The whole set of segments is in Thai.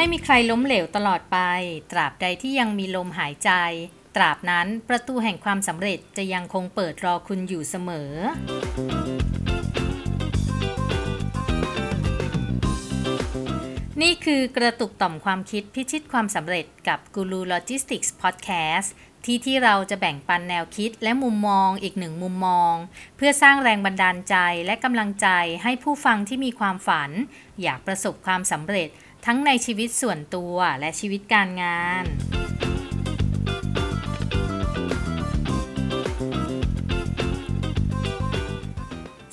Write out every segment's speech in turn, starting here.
ไม่มีใครล้มเหลวตลอดไป ตราบใดที่ยังมีลมหายใจ ตราบนั้นประตูแห่งความสำเร็จจะยังคงเปิดรอคุณอยู่เสมอนี่คือกระตุกต่อมความคิดพิชิตความสำเร็จกับกูรูโลจิสติกส์พอดแคสต์ที่ที่เราจะแบ่งปันแนวคิดและมุมมองอีกหนึ่งมุมมอง เพื่อสร้างแรงบันดาลใจและกำลังใจให้ผู้ฟังที่มีความฝัน อยากประสบความสำเร็จ ทั้งในชีวิตส่วนตัวและชีวิตการงาน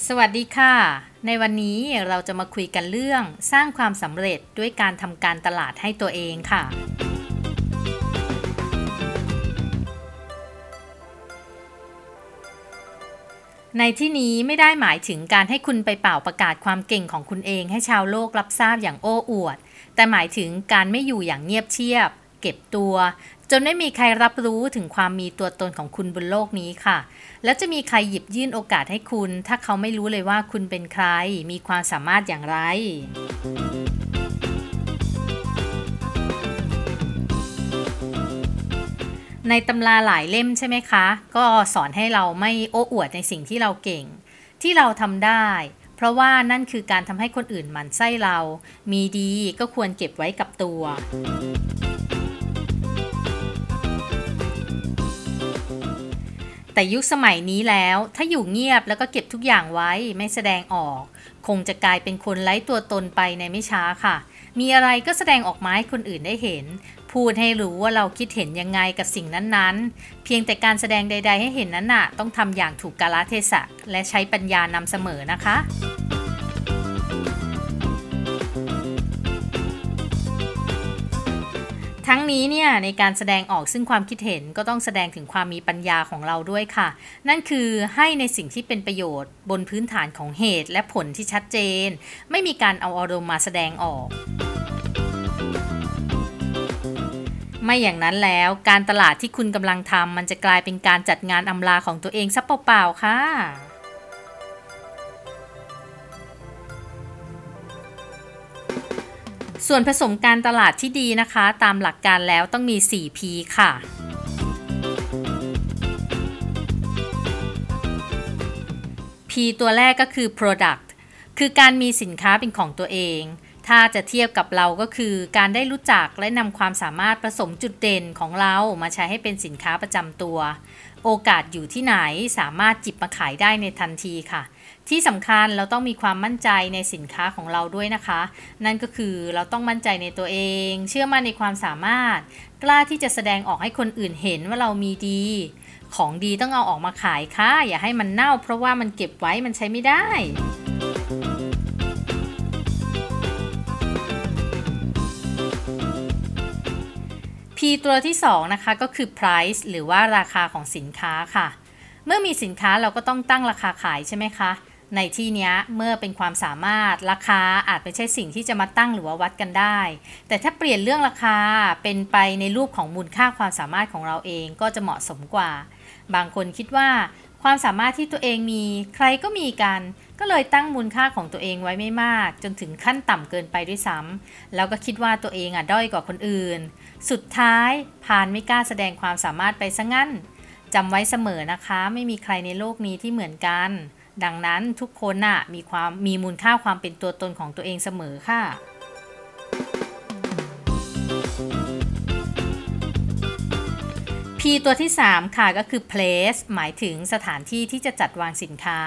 สวัสดีค่ะ ในวันนี้เราจะมาคุยกันเรื่องสร้างความสำเร็จด้วยการทำการตลาดให้ตัวเองค่ะในที่นี้ไม่ได้หมายถึงการให้คุณไปเป่าประกาศความเก่งของคุณเองให้ชาวโลกรับทราบอย่างโอ้อวด แต่หมายถึงการไม่อยู่อย่างเงียบเชียบ เก็บตัว จนไม่มีใครรับรู้ถึงความมีตัวตนของคุณบนโลกนี้ค่ะ แล้วจะมีใครหยิบยื่นโอกาสให้คุณ ถ้าเขาไม่รู้เลยว่าคุณเป็นใคร มีความสามารถอย่างไรในตำราหลายเล่มใช่ไหมคะ ก็สอนให้เราไม่โอ้อวดในสิ่งที่เราเก่ง ที่เราทำได้ เพราะว่านั่นคือการทำให้คนอื่นหมั่นไส้เรา มีดีก็ควรเก็บไว้กับตัว แต่ยุคสมัยนี้แล้ว ถ้าอยู่เงียบแล้วก็เก็บทุกอย่างไว้ไม่แสดงออก คงจะกลายเป็นคนไร้ตัวตนไปในไม่ช้าค่ะ มีอะไรก็แสดงออกมาให้คนอื่นได้เห็น พูดให้รู้ว่าเราคิดเห็นยังไงกับสิ่งนั้นๆ เพียงแต่การแสดงใด ๆ ให้เห็นนั้นน่ะ ต้องทำอย่างถูกกาลเทศะ และใช้ปัญญานำเสมอนะคะทั้งนี้เนี่ยในการแสดงออกซึ่งความคิดเห็นก็ต้องแสดงถึงความมีปัญญาของเราด้วยค่ะ นั่นคือให้ในสิ่งที่เป็นประโยชน์ บนพื้นฐานของเหตุและผลที่ชัดเจน ไม่มีการเอาอารมณ์มาแสดงออก ไม่อย่างนั้นแล้วการตลาดที่คุณกำลังทำมันจะกลายเป็นการจัดงานอำลาของตัวเองซะเปล่าๆค่ะส่วนผสมการตลาดที่ดีนะคะ ตามหลักการแล้วต้องมี 4P ค่ะ P ตัวแรกก็คือ product คือการมีสินค้าเป็นของตัวเอง ถ้าจะเทียบกับเราก็คือการได้รู้จักและนำความสามารถผสมจุดเด่นของเรามาใช้ให้เป็นสินค้าประจำตัว โอกาสอยู่ที่ไหนสามารถจิบมาขายได้ในทันทีค่ะ ที่สำคัญเราต้องมีความมั่นใจในสินค้าของเราด้วยนะคะ นั่นก็คือเราต้องมั่นใจในตัวเอง เชื่อมั่นในความสามารถ กล้าที่จะแสดงออกให้คนอื่นเห็นว่าเรามีดี ของดีต้องเอาออกมาขายค่ะ อย่าให้มันเน่า เพราะว่ามันเก็บไว้มันใช้ไม่ได้ P ตัวที่2นะคะก็คือ price หรือว่าราคาของสินค้าค่ะ เมื่อมีสินค้าเราก็ต้องตั้งราคาขายใช่ไหมคะ ในที่นี้เมื่อเป็นความสามารถราคาอาจไม่ใช่สิ่งที่จะมาตั้งหรือว่าวัดกันได้ แต่ถ้าเปลี่ยนเรื่องราคาเป็นไปในรูปของมูลค่าความสามารถของเราเองก็จะเหมาะสมกว่า บางคนคิดว่าความสามารถที่ตัวเองมีใครก็มีกัน ก็เลยตั้งมูลค่าของตัวเองไว้ไม่มาก จนถึงขั้นต่ำเกินไปด้วยซ้ำแล้วก็คิดว่าตัวเองอะด้อยกว่าคนอื่น สุดท้ายพานไม่กล้าแสดงความสามารถไปซะงั้นจำไว้เสมอนะคะ ไม่มีใครในโลกนี้ที่เหมือนกัน ดังนั้นทุกคนน่ะมีความมีมูลค่าความเป็นตัวตนของตัวเองเสมอค่ะ P ตัวที่ 3 ค่ะก็คือ place หมายถึงสถานที่ที่จะจัดวางสินค้า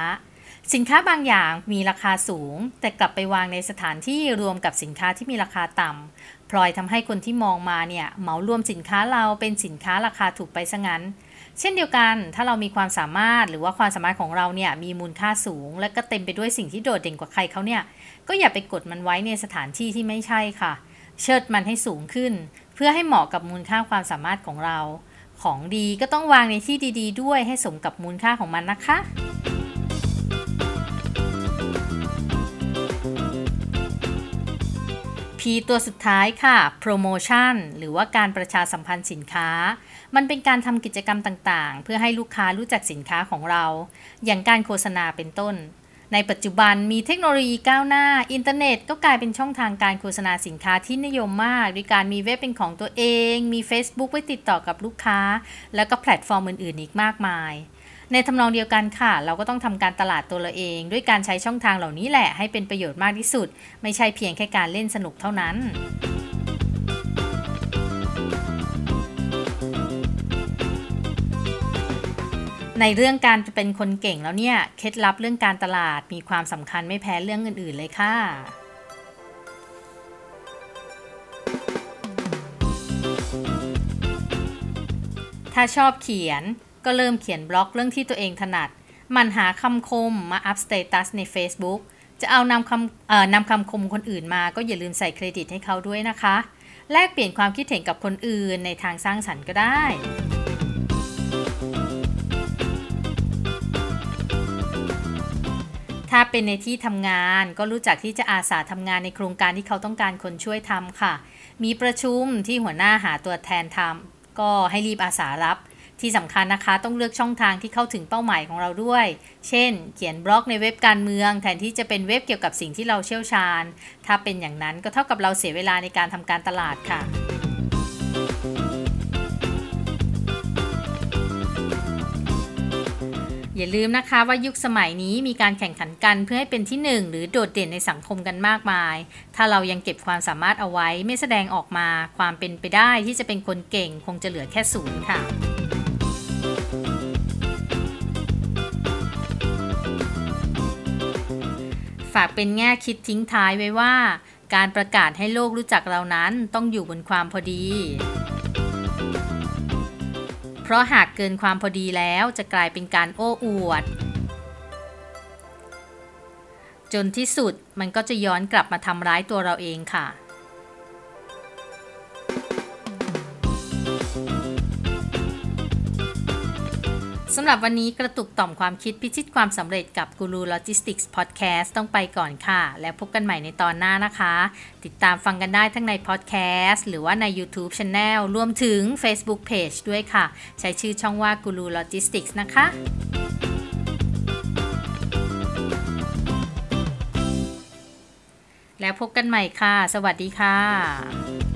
สินค้าบางอย่างมีราคาสูง แต่กลับไปวางในสถานที่รวมกับสินค้าที่มีราคาต่ำพลอยทำให้คนที่มองมาเนี่ยเหมารวมสินค้าเราเป็นสินค้าราคาถูกไปซะงั้น เช่นเดียวกันถ้าเรามีความสามารถหรือว่าความสามารถของเราเนี่ยมีมูลค่าสูง และก็เต็มไปด้วยสิ่งที่โดดเด่นกว่าใครเขาเนี่ยก็อย่าไปกดมันไว้ในสถานที่ที่ไม่ใช่ค่ะ เชิดมันให้สูงขึ้น เพื่อให้เหมาะกับมูลค่าความสามารถของเรา ของดีก็ต้องวางในที่ดี ๆ ด้วยให้สมกับมูลค่าของมันนะคะ P ตัวสุดท้ายค่ะ promotion หรือว่าการประชาสัมพันธ์สินค้า มันเป็นการทำกิจกรรมต่างๆ เพื่อให้ลูกค้ารู้จักสินค้าของเรา อย่างการโฆษณาเป็นต้น ในปัจจุบันมีเทคโนโลยีก้าวหน้า อินเทอร์เน็ตก็กลายเป็นช่องทางการโฆษณาสินค้าที่นิยมมาก ด้วยการมีเว็บเป็นของตัวเอง มี Facebook ไว้ติดต่อกับลูกค้า แล้วก็แพลตฟอร์มอื่นๆ อีกมากมาย ในทำนองเดียวกันค่ะ เราก็ต้องทำการตลาดตัวเราเอง ด้วยการใช้ช่องทางเหล่านี้แหละให้เป็นประโยชน์มากที่สุด ไม่ใช่เพียงแค่การเล่นสนุกเท่านั้นในเรื่องการจะเป็นคนเก่งแล้วเนี่ย เคล็ดลับเรื่องการตลาดมีความสำคัญไม่แพ้เรื่องอื่น ๆ เลยค่ะ ถ้าชอบเขียน ก็เริ่มเขียนบล็อกเรื่องที่ตัวเองถนัด มันหาคำคมมาอัพ status ใน Facebook จะเอานำคำเอ่อนำคำคมคนอื่นมาก็อย่าลืมใส่เครดิตให้เขาด้วยนะคะ แลกเปลี่ยนความคิดเห็นกับคนอื่นในทางสร้างสรรค์ก็ได้ถ้าเป็นในที่ทำงานก็รู้จักที่จะอาสาทำงานในโครงการที่เขาต้องการคนช่วยทำค่ะ มีประชุมที่หัวหน้าหาตัวแทนทำก็ให้รีบอาสารับ ที่สำคัญนะคะต้องเลือกช่องทางที่เข้าถึงเป้าหมายของเราด้วย เช่น เขียนบล็อกในเว็บการเมือง แทนที่จะเป็นเว็บเกี่ยวกับสิ่งที่เราเชี่ยวชาญ ถ้าเป็นอย่างนั้นก็เท่ากับเราเสียเวลาในการทำการตลาดค่ะอย่าลืมนะคะว่ายุคสมัยนี้มีการแข่งขันกันเพื่อให้เป็นที่หนึ่งหรือโดดเด่นในสังคมกันมากมาย ถ้าเรายังเก็บความสามารถเอาไว้ไม่แสดงออกมา ความเป็นไปได้ที่จะเป็นคนเก่งคงจะเหลือแค่ศูนย์ค่ะากเป็นแง่คิดทิ้งท้ายไว้ว่า การประกาศให้โลกรู้จักเรานั้นต้องอยู่บนความพอดี เพราะหากเกินความพอดีแล้วจะกลายเป็นการโอ้อวด จนที่สุดมันก็จะย้อนกลับมาทำร้ายตัวเราเองค่ะ สำหรับวันนี้กระตุกต่อมความคิดพิชิตความสำเร็จกับกูรูโลจิสติกส์พอดแคสต์ต้องไปก่อนค่ะ แล้วพบกันใหม่ในตอนหน้านะคะ ติดตามฟังกันได้ทั้งในพอดแคสต์หรือว่าใน YouTube Channel รวมถึง Facebook Page ด้วยค่ะ ใช้ชื่อช่องว่ากูรูโลจิสติกส์นะคะแล้วพบกันใหม่ค่ะ สวัสดีค่ะ